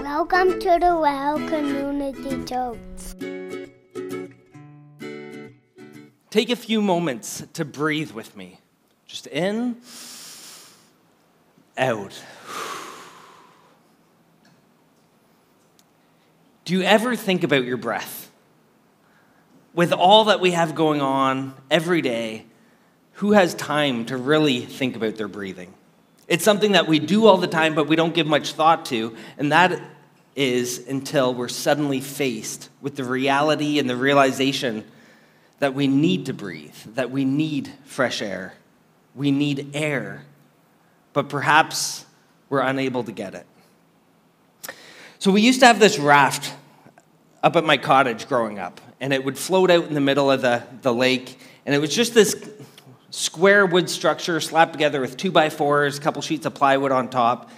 Welcome to the Well Community Church. Take a few moments to breathe with me. Just in, out. Do you ever think about your breath? With all that we have going on every day, who has time to really think about their breathing? It's something that we do all the time, but we don't give much thought to, and that is until we're suddenly faced with the reality and the realization that we need to breathe, that we need fresh air, we need air, but perhaps we're unable to get it. So, we used to have this raft up at my cottage growing up, and it would float out in the middle of the, the lake, and it was just this square wood structure slapped together with two by fours, a couple sheets of plywood on top,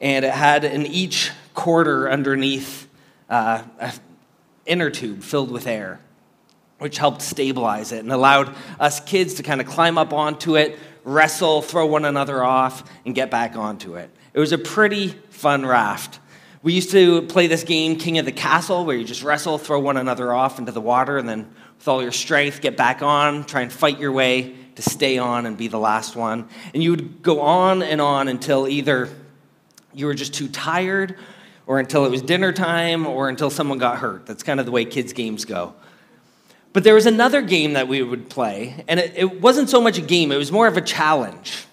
and it had in each quarter underneath uh, an inner tube filled with air, which helped stabilize it and allowed us kids to kind of climb up onto it, wrestle, throw one another off, and get back onto it. It was a pretty fun raft. We used to play this game, King of the Castle, where you just wrestle, throw one another off into the water, and then with all your strength, get back on, try and fight your way to stay on and be the last one. And you would go on and on until either you were just too tired, or until it was dinner time, or until someone got hurt. That's kind of the way kids' games go. But there was another game that we would play, and it, it wasn't so much a game, it was more of a challenge.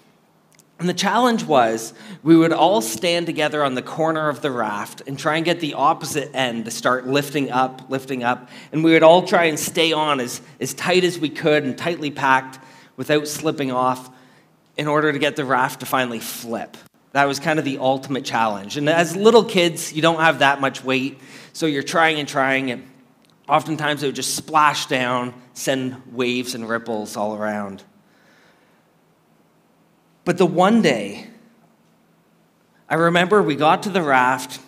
And the challenge was we would all stand together on the corner of the raft and try and get the opposite end to start lifting up, lifting up. And we would all try and stay on as, as tight as we could and tightly packed without slipping off in order to get the raft to finally flip. That was kind of the ultimate challenge. And as little kids, you don't have that much weight, so you're trying and trying, and oftentimes it would just splash down, send waves and ripples all around. But the one day, I remember we got to the raft,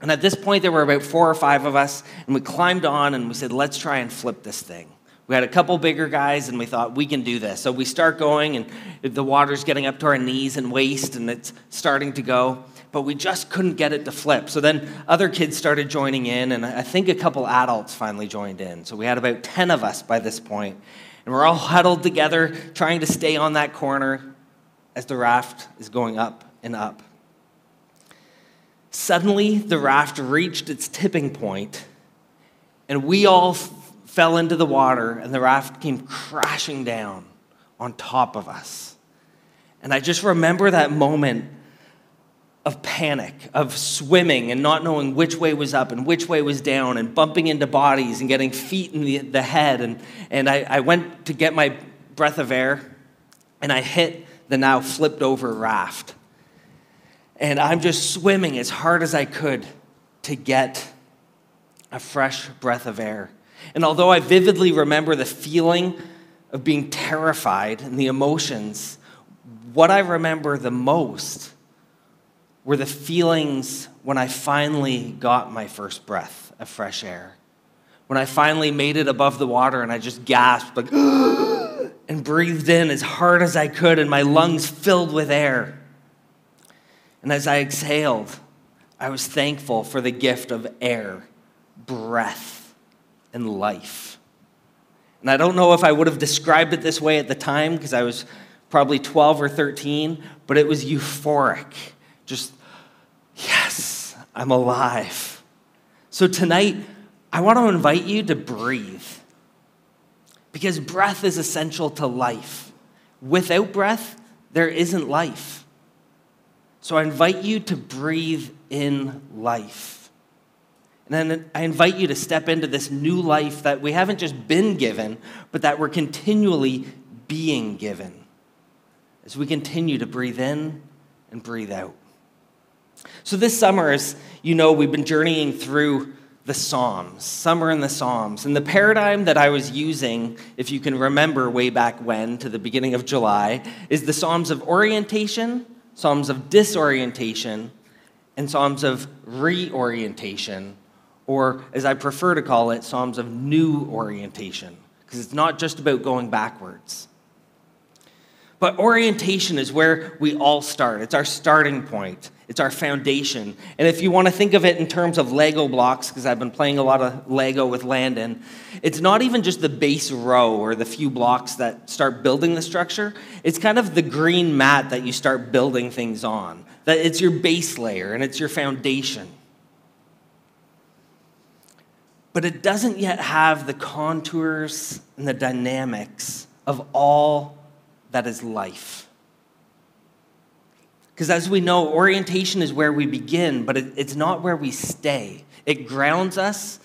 and at this point, there were about four or five of us, and we climbed on and we said, let's try and flip this thing. We had a couple bigger guys, and we thought, we can do this. So we start going, and the water's getting up to our knees and waist, and it's starting to go. But we just couldn't get it to flip. So then other kids started joining in, and I think a couple adults finally joined in. So we had about 10 of us by this point, And we're all huddled together, trying to stay on that corner as the raft is going up and up. Suddenly, the raft reached its tipping point, and we all fell into the water, and the raft came crashing down on top of us. And I just remember that moment of panic, of swimming and not knowing which way was up and which way was down, and bumping into bodies and getting feet in the, the head. And, and I, I went to get my breath of air, and I hit the now flipped over raft. And I'm just swimming as hard as I could to get a fresh breath of air. And although I vividly remember the feeling of being terrified and the emotions, what I remember the most were the feelings when I finally got my first breath of fresh air. When I finally made it above the water and I just gasped, like, and breathed in as hard as I could, and my lungs filled with air. And as I exhaled, I was thankful for the gift of air, breath and life. And I don't know if I would have described it this way at the time because I was probably 12 or 13, but it was euphoric. Just, yes, I'm alive. So tonight, I want to invite you to breathe because breath is essential to life. Without breath, there isn't life. So I invite you to breathe in life. And then I invite you to step into this new life that we haven't just been given, but that we're continually being given as we continue to breathe in and breathe out. So, this summer, as you know, we've been journeying through the Psalms, summer in the Psalms. And the paradigm that I was using, if you can remember way back when, to the beginning of July, is the Psalms of orientation, Psalms of disorientation, and Psalms of reorientation or as I prefer to call it, Psalms of new orientation, because it's not just about going backwards. But orientation is where we all start. It's our starting point, it's our foundation. And if you want to think of it in terms of Lego blocks, because I've been playing a lot of Lego with Landon, it's not even just the base row or the few blocks that start building the structure. It's kind of the green mat that you start building things on. That it's your base layer and it's your foundation. But it doesn't yet have the contours and the dynamics of all that is life. Because as we know, orientation is where we begin, but it, it's not where we stay. It grounds us,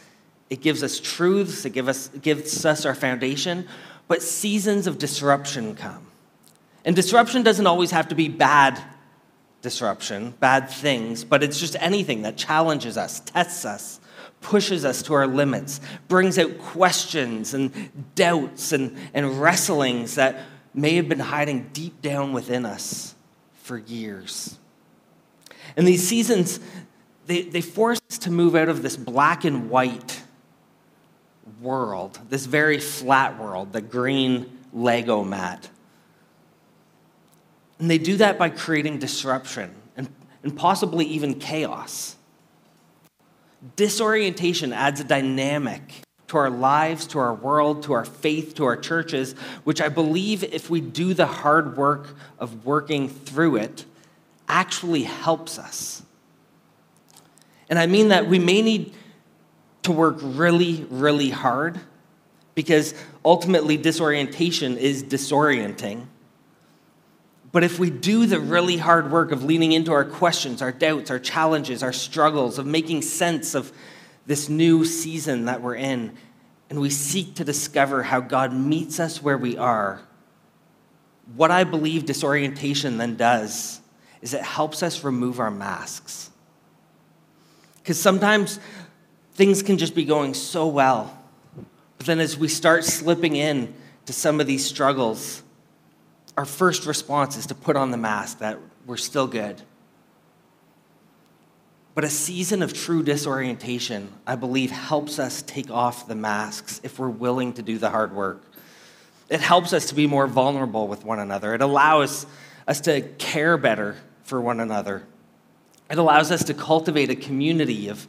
it gives us truths, it give us, gives us our foundation, but seasons of disruption come. And disruption doesn't always have to be bad disruption, bad things, but it's just anything that challenges us, tests us, pushes us to our limits, brings out questions and doubts and, and wrestlings that may have been hiding deep down within us for years. And these seasons, they, they force us to move out of this black and white world, this very flat world, the green Lego mat. And they do that by creating disruption and, and possibly even chaos. Disorientation adds a dynamic to our lives, to our world, to our faith, to our churches, which I believe if we do the hard work of working through it, actually helps us. And I mean that we may need to work really, really hard because ultimately disorientation is disorienting. But if we do the really hard work of leaning into our questions, our doubts, our challenges, our struggles, of making sense of this new season that we're in, and we seek to discover how God meets us where we are, what I believe disorientation then does is it helps us remove our masks. Because sometimes things can just be going so well, but then as we start slipping in to some of these struggles, our first response is to put on the mask that we're still good but a season of true disorientation, I believe, helps us take off the masks if we're willing to do the hard work. It helps us to be more vulnerable with one another. It allows us to care better for one another. It allows us to cultivate a community of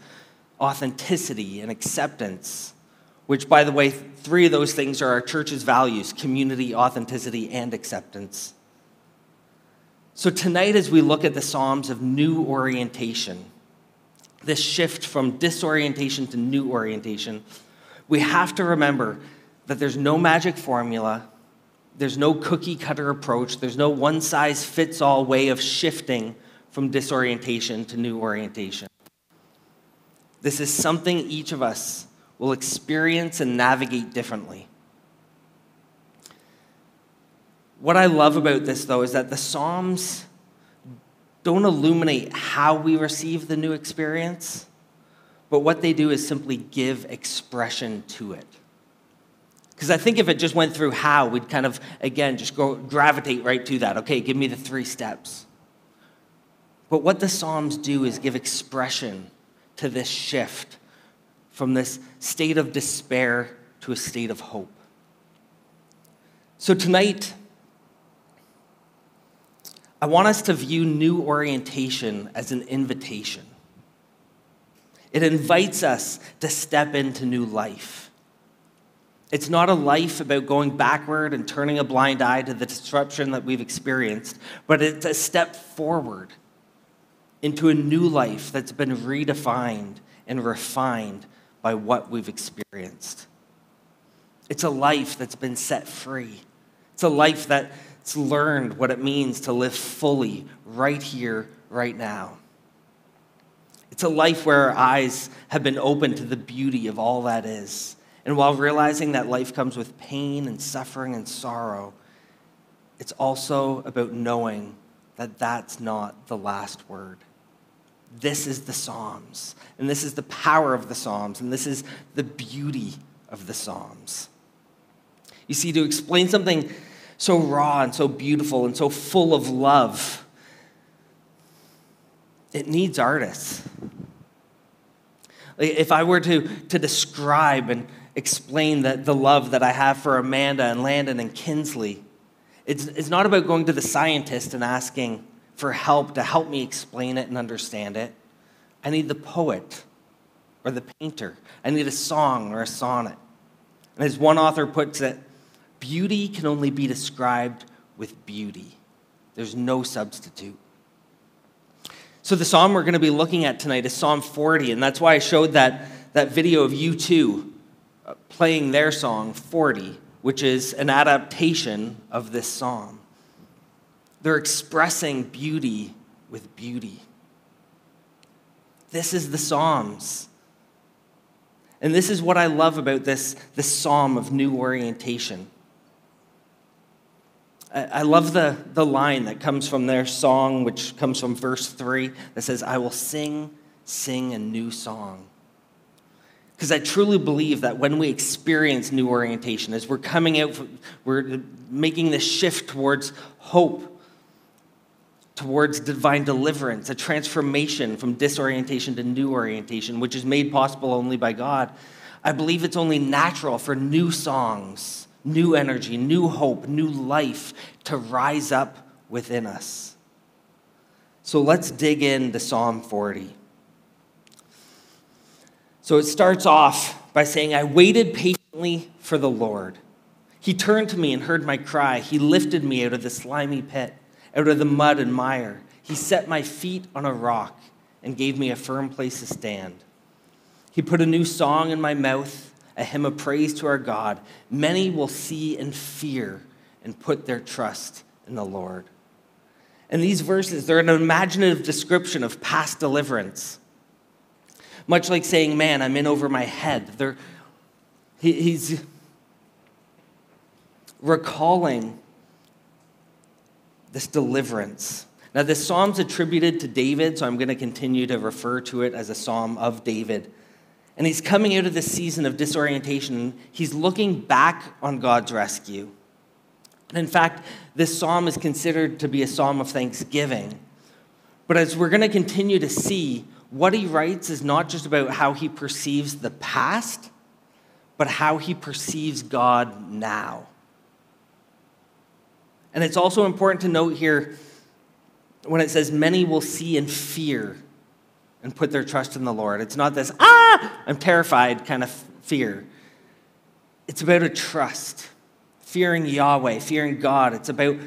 authenticity and acceptance, which, by the way, three of those things are our church's values community, authenticity, and acceptance. So, tonight, as we look at the Psalms of new orientation, this shift from disorientation to new orientation, we have to remember that there's no magic formula, there's no cookie cutter approach, there's no one size fits all way of shifting from disorientation to new orientation. This is something each of us will experience and navigate differently. What I love about this, though, is that the Psalms don't illuminate how we receive the new experience, but what they do is simply give expression to it. Because I think if it just went through how, we'd kind of, again, just go gravitate right to that. Okay, give me the three steps. But what the Psalms do is give expression to this shift from this state of despair to a state of hope. So tonight, I want us to view new orientation as an invitation. It invites us to step into new life. It's not a life about going backward and turning a blind eye to the disruption that we've experienced, but it's a step forward into a new life that's been redefined and refined by what we've experienced. It's a life that's been set free. It's a life that's learned what it means to live fully right here, right now. It's a life where our eyes have been opened to the beauty of all that is. And while realizing that life comes with pain and suffering and sorrow, it's also about knowing that that's not the last word. This is the Psalms, and this is the power of the Psalms, and this is the beauty of the Psalms. You see, to explain something so raw and so beautiful and so full of love. It needs artists. If I were to, to describe and explain the, the love that I have for Amanda and Landon and Kinsley, It's, it's not about going to the scientist and asking for help to help me explain it and understand it. I need the poet or the painter. I need a song or a sonnet. And as one author puts it, beauty can only be described with beauty. There's no substitute. So, the psalm we're going to be looking at tonight is Psalm 40, and that's why I showed that, that video of U2 uh, playing their song, 40, which is an adaptation of this psalm. They're expressing beauty with beauty. This is the Psalms. And this is what I love about this, this psalm of new orientation. I love the, the line that comes from their song, which comes from verse 3, that says, I will sing, sing a new song. Because I truly believe that when we experience new orientation, as we're coming out, we're making this shift towards hope, towards divine deliverance, a transformation from disorientation to new orientation, which is made possible only by God. I believe it's only natural for new songs, new energy, new hope, new life to rise up within us. So let's dig into Psalm 40. So it starts off by saying, I waited patiently for the Lord. He turned to me and heard my cry. He lifted me out of the slimy pit out of the mud and mire. He set my feet on a rock and gave me a firm place to stand. He put a new song in my mouth, a hymn of praise to our God. Many will see and fear and put their trust in the Lord. And these verses, they're an imaginative description of past deliverance. Much like saying, Man, I'm in over my head. They're, he, he's recalling this deliverance. Now, this psalm's attributed to David, so I'm going to continue to refer to it as a psalm of David. And he's coming out of this season of disorientation. He's looking back on God's rescue. And in fact, this psalm is considered to be a psalm of thanksgiving. But as we're going to continue to see, what he writes is not just about how he perceives the past, but how he perceives God now. And it's also important to note here when it says, many will see and fear and put their trust in the Lord. It's not this, ah, I'm terrified kind of fear. It's about a trust, fearing Yahweh, fearing God. It's about,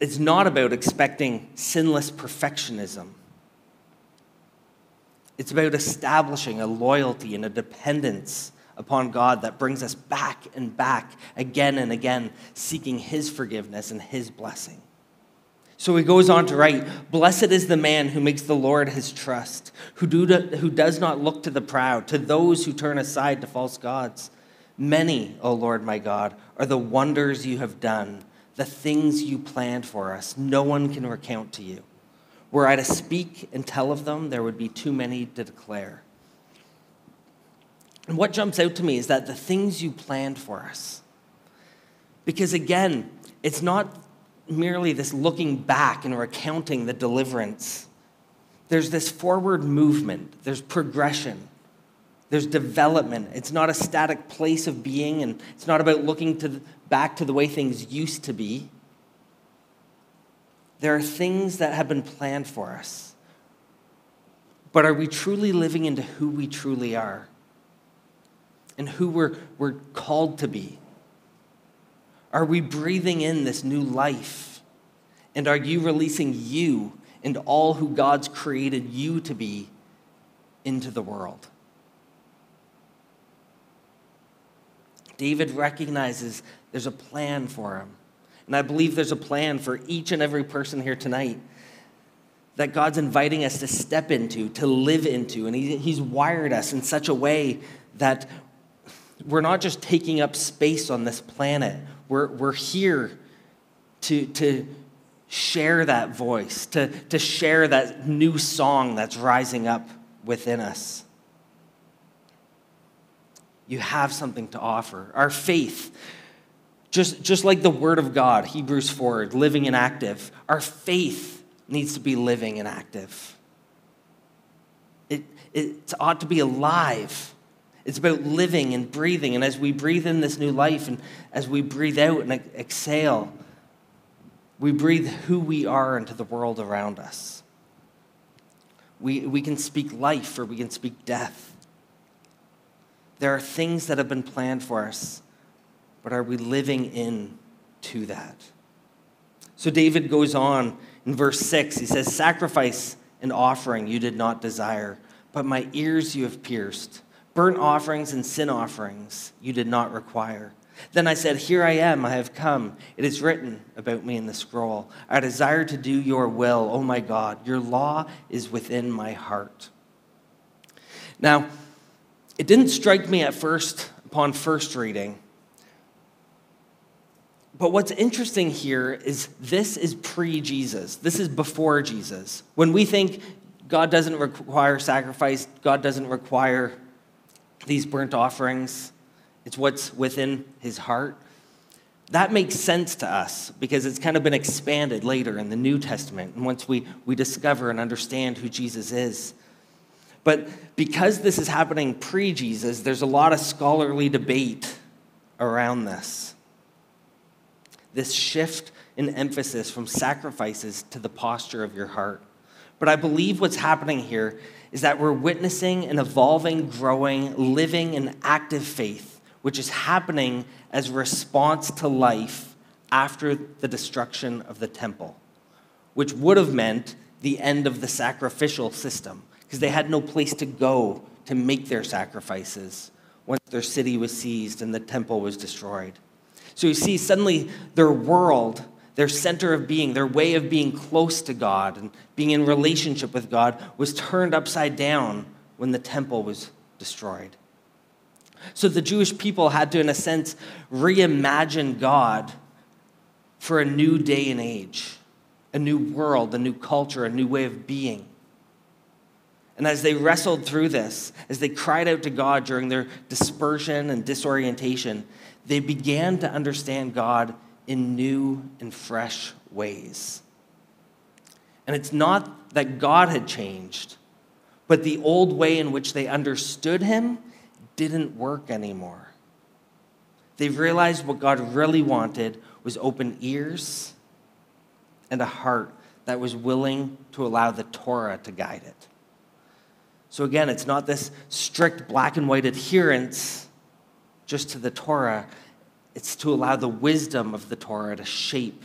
it's not about expecting sinless perfectionism. It's about establishing a loyalty and a dependence upon God that brings us back and back again and again, seeking His forgiveness and His blessing. So he goes on to write Blessed is the man who makes the Lord his trust, who, do to, who does not look to the proud, to those who turn aside to false gods. Many, O Lord my God, are the wonders you have done, the things you planned for us. No one can recount to you. Were I to speak and tell of them, there would be too many to declare. And what jumps out to me is that the things you planned for us. Because again, it's not merely this looking back and recounting the deliverance. There's this forward movement, there's progression, there's development. It's not a static place of being, and it's not about looking to the, back to the way things used to be. There are things that have been planned for us. But are we truly living into who we truly are? And who we're, we're called to be? Are we breathing in this new life? And are you releasing you and all who God's created you to be into the world? David recognizes there's a plan for him. And I believe there's a plan for each and every person here tonight that God's inviting us to step into, to live into. And he, He's wired us in such a way that we're not just taking up space on this planet, we're, we're here to, to share that voice, to, to share that new song that's rising up within us. You have something to offer. Our faith, just, just like the Word of God, Hebrews 4, living and active, our faith needs to be living and active. It, it ought to be alive. It's about living and breathing. And as we breathe in this new life and as we breathe out and exhale, We breathe who we are into the world around us. We, we can speak life or we can speak death. There are things that have been planned for us, but are we living in to that? So David goes on in verse 6. He says, Sacrifice and offering you did not desire, but my ears you have pierced. Burnt offerings and sin offerings you did not require. Then I said, Here I am, I have come. It is written about me in the scroll. I desire to do your will, O my God. Your law is within my heart. Now, it didn't strike me at first, upon first reading. But what's interesting here is this is pre Jesus. This is before Jesus. When we think God doesn't require sacrifice, God doesn't require these burnt offerings, it's what's within his heart. That makes sense to us because it's kind of been expanded later in the New Testament and once we, we discover and understand who Jesus is. But because this is happening pre Jesus, there's a lot of scholarly debate around this. This shift in emphasis from sacrifices to the posture of your heart. But I believe what's happening here is that we're witnessing an evolving, growing, living, and active faith which is happening as a response to life after the destruction of the temple, which would have meant the end of the sacrificial system, because they had no place to go to make their sacrifices once their city was seized and the temple was destroyed. So you see, suddenly their world, their center of being, their way of being close to God and being in relationship with God was turned upside down when the temple was destroyed. So the Jewish people had to, in a sense, reimagine God for a new day and age, a new world, a new culture, a new way of being. And as they wrestled through this, as they cried out to God during their dispersion and disorientation, they began to understand God in new and fresh ways. And it's not that God had changed, but the old way in which they understood Him didn't work anymore. They realized what God really wanted was open ears and a heart that was willing to allow the Torah to guide it. So, again, it's not this strict black and white adherence just to the Torah, it's to allow the wisdom of the Torah to shape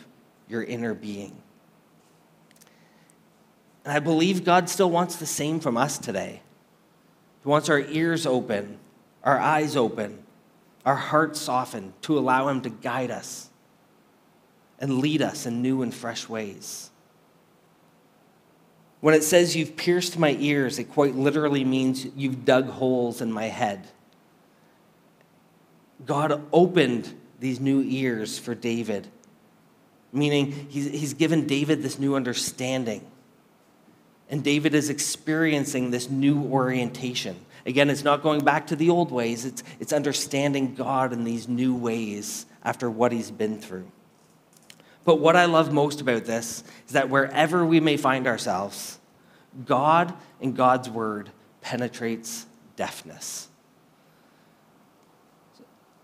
your inner being. And I believe God still wants the same from us today. He wants our ears open our eyes open, our hearts softened to allow Him to guide us and lead us in new and fresh ways. When it says you've pierced my ears, it quite literally means you've dug holes in my head. God opened these new ears for David, meaning he's, he's given David this new understanding. And David is experiencing this new orientation. Again, it's not going back to the old ways, it's, it's understanding God in these new ways after what he's been through. But what I love most about this is that wherever we may find ourselves, God and God's word penetrates deafness.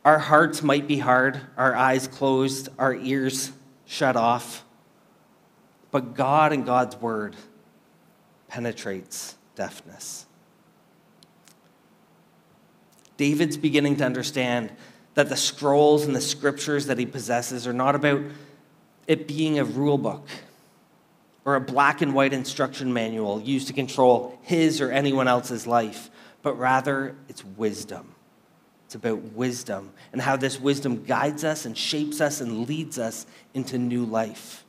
Our hearts might be hard, our eyes closed, our ears shut off, but God and God's word penetrates deafness. David's beginning to understand that the scrolls and the scriptures that he possesses are not about it being a rule book or a black and white instruction manual used to control his or anyone else's life, but rather it's wisdom. It's about wisdom and how this wisdom guides us and shapes us and leads us into new life.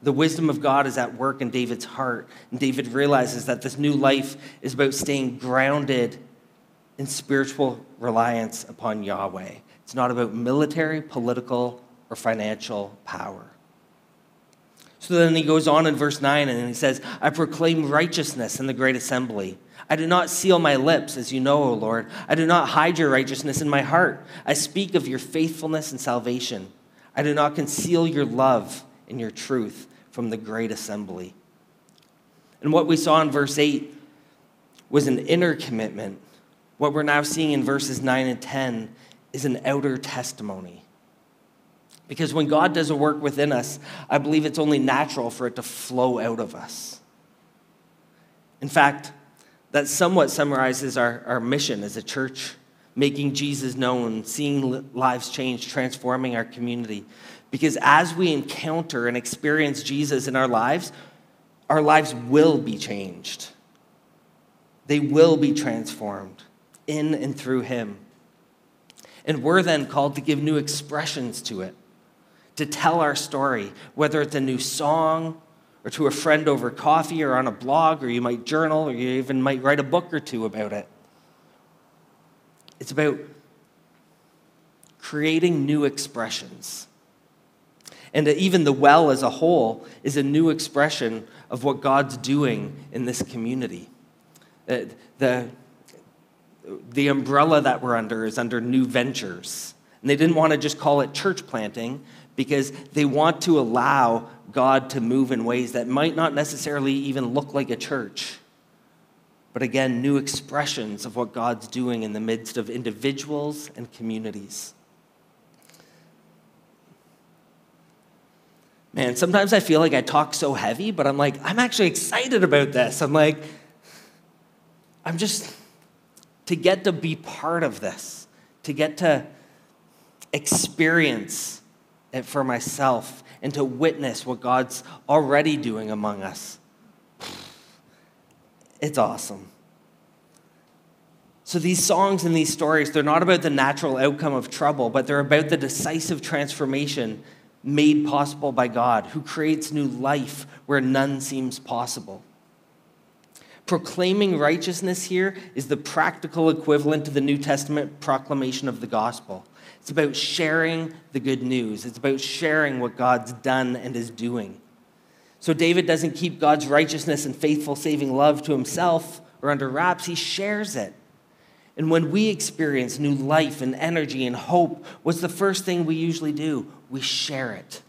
The wisdom of God is at work in David's heart, and David realizes that this new life is about staying grounded in spiritual reliance upon Yahweh. It's not about military, political, or financial power. So then he goes on in verse 9 and he says, I proclaim righteousness in the great assembly. I do not seal my lips, as you know, O Lord. I do not hide your righteousness in my heart. I speak of your faithfulness and salvation. I do not conceal your love and your truth from the great assembly. And what we saw in verse 8 was an inner commitment what we're now seeing in verses 9 and 10 is an outer testimony. Because when God does a work within us, I believe it's only natural for it to flow out of us. In fact, that somewhat summarizes our, our mission as a church making Jesus known, seeing lives change, transforming our community. Because as we encounter and experience Jesus in our lives, our lives will be changed. They will be transformed in and through Him. And we're then called to give new expressions to it, to tell our story, whether it's a new song or to a friend over coffee or on a blog, or you might journal, or you even might write a book or two about it. It's about creating new expressions. And even the well as a whole is a new expression of what God's doing in this community. Uh, the, the umbrella that we're under is under new ventures. And they didn't want to just call it church planting because they want to allow God to move in ways that might not necessarily even look like a church but again, new expressions of what God's doing in the midst of individuals and communities. Man, sometimes I feel like I talk so heavy, but I'm like, I'm actually excited about this. I'm like, I'm just, to get to be part of this, to get to experience it for myself, and to witness what God's already doing among us. It's awesome. So these songs and these stories, they're not about the natural outcome of trouble, but they're about the decisive transformation made possible by God, who creates new life where none seems possible. Proclaiming righteousness here is the practical equivalent to the New Testament proclamation of the gospel. It's about sharing the good news, it's about sharing what God's done and is doing. So David doesn't keep God's righteousness and faithful saving love to himself or under wraps, he shares it. And when we experience new life and energy and hope, what's the first thing we usually do? We share it.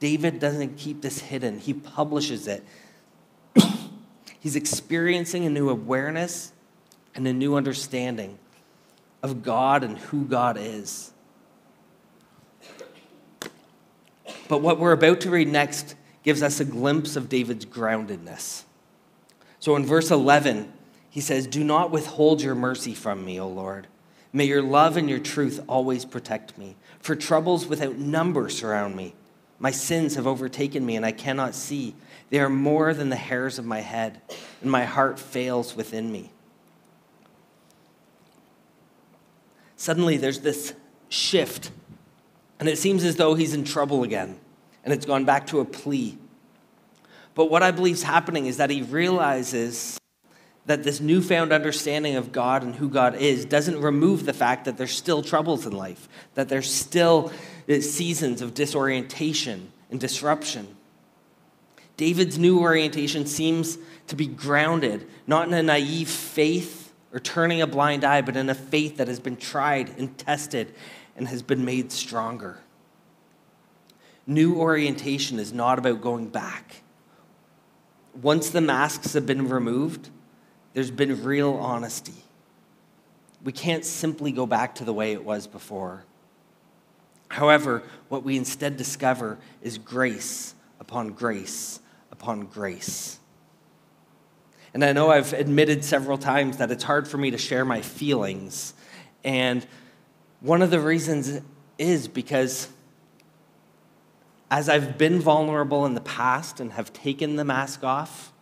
David doesn't keep this hidden, he publishes it. He's experiencing a new awareness and a new understanding of God and who God is. But what we're about to read next gives us a glimpse of David's groundedness. So in verse 11, he says, Do not withhold your mercy from me, O Lord. May your love and your truth always protect me. For troubles without number surround me. My sins have overtaken me, and I cannot see. They are more than the hairs of my head, and my heart fails within me. Suddenly, there's this shift and it seems as though he's in trouble again, and it's gone back to a plea. But what I believe is happening is that he realizes that this newfound understanding of God and who God is doesn't remove the fact that there's still troubles in life, that there's still seasons of disorientation and disruption. David's new orientation seems to be grounded not in a naive faith or turning a blind eye, but in a faith that has been tried and tested and has been made stronger. New orientation is not about going back. Once the masks have been removed, there's been real honesty. We can't simply go back to the way it was before. However, what we instead discover is grace upon grace upon grace. And I know I've admitted several times that it's hard for me to share my feelings. And one of the reasons is because as I've been vulnerable in the past and have taken the mask off,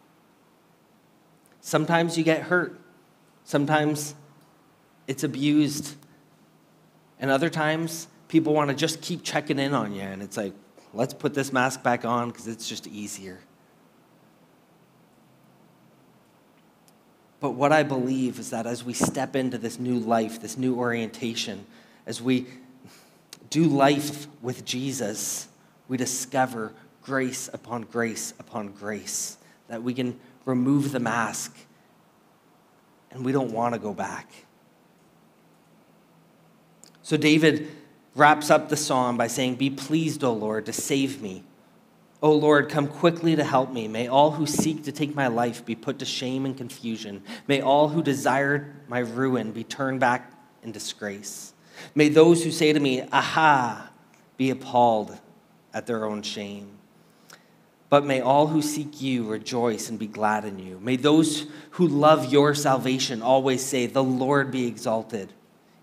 sometimes you get hurt. Sometimes it's abused. And other times, people want to just keep checking in on you. And it's like, let's put this mask back on because it's just easier. But what I believe is that as we step into this new life, this new orientation, as we do life with Jesus, we discover grace upon grace upon grace, that we can remove the mask and we don't want to go back. So David wraps up the psalm by saying, Be pleased, O Lord, to save me. O Lord, come quickly to help me. May all who seek to take my life be put to shame and confusion. May all who desire my ruin be turned back in disgrace. May those who say to me, Aha, be appalled at their own shame. But may all who seek you rejoice and be glad in you. May those who love your salvation always say, The Lord be exalted.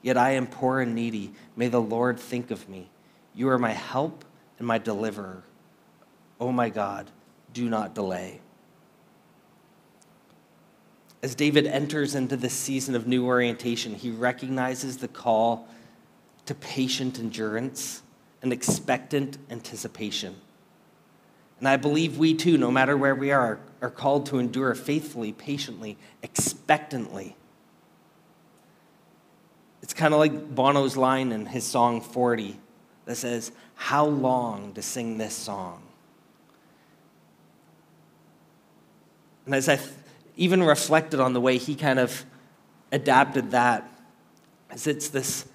Yet I am poor and needy. May the Lord think of me. You are my help and my deliverer. Oh my God, do not delay. As David enters into this season of new orientation, he recognizes the call to patient endurance and expectant anticipation. And I believe we too, no matter where we are, are called to endure faithfully, patiently, expectantly. It's kind of like Bono's line in his song 40 that says, How long to sing this song? And as I even reflected on the way he kind of adapted that, as it's this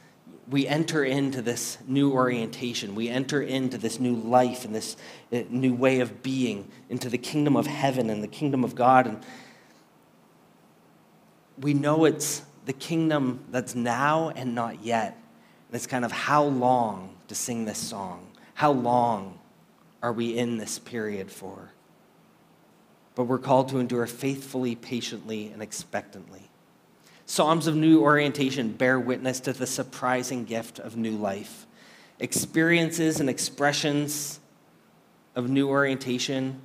we enter into this new orientation. We enter into this new life and this uh, new way of being, into the kingdom of heaven and the kingdom of God. And we know it's the kingdom that's now and not yet. And it's kind of how long to sing this song? How long are we in this period for? But we're called to endure faithfully, patiently, and expectantly. Psalms of new orientation bear witness to the surprising gift of new life. Experiences and expressions of new orientation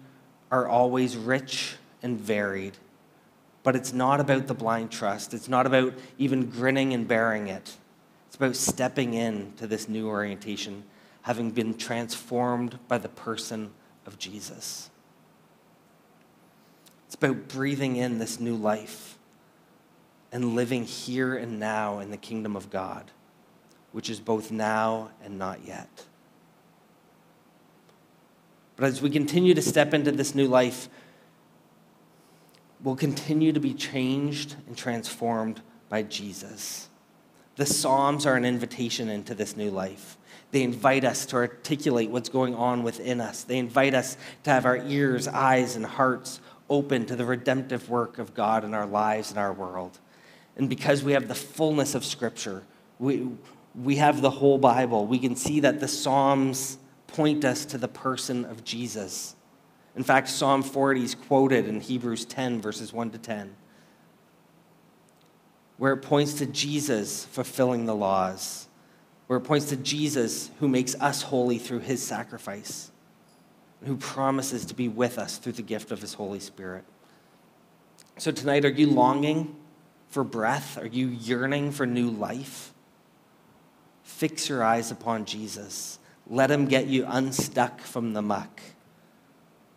are always rich and varied. But it's not about the blind trust. It's not about even grinning and bearing it. It's about stepping into this new orientation, having been transformed by the person of Jesus. It's about breathing in this new life and living here and now in the kingdom of God, which is both now and not yet. But as we continue to step into this new life, we'll continue to be changed and transformed by Jesus. The Psalms are an invitation into this new life. They invite us to articulate what's going on within us. They invite us to have our ears, eyes, and hearts open to the redemptive work of God in our lives and our world. And because we have the fullness of Scripture, we, we have the whole Bible, we can see that the Psalms point us to the person of Jesus. In fact, Psalm 40 is quoted in Hebrews 10, verses 1 to 10, where it points to Jesus fulfilling the laws, where it points to Jesus who makes us holy through his sacrifice, who promises to be with us through the gift of his Holy Spirit. So tonight, are you longing for breath? Are you yearning for new life? Fix your eyes upon Jesus. Let him get you unstuck from the muck.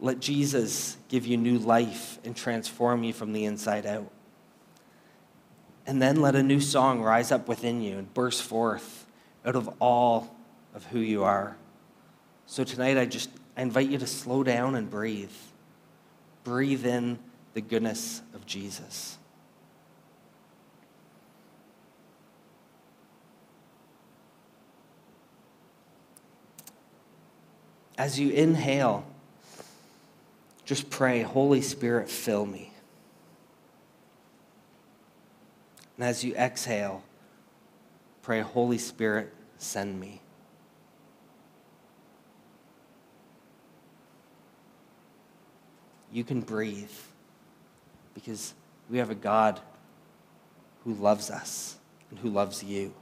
Let Jesus give you new life and transform you from the inside out. And then let a new song rise up within you and burst forth out of all of who you are. So tonight, I just I invite you to slow down and breathe. Breathe in the goodness of Jesus. As you inhale, just pray, Holy Spirit, fill me. And as you exhale, pray, Holy Spirit, send me. You can breathe because we have a God who loves us and who loves you.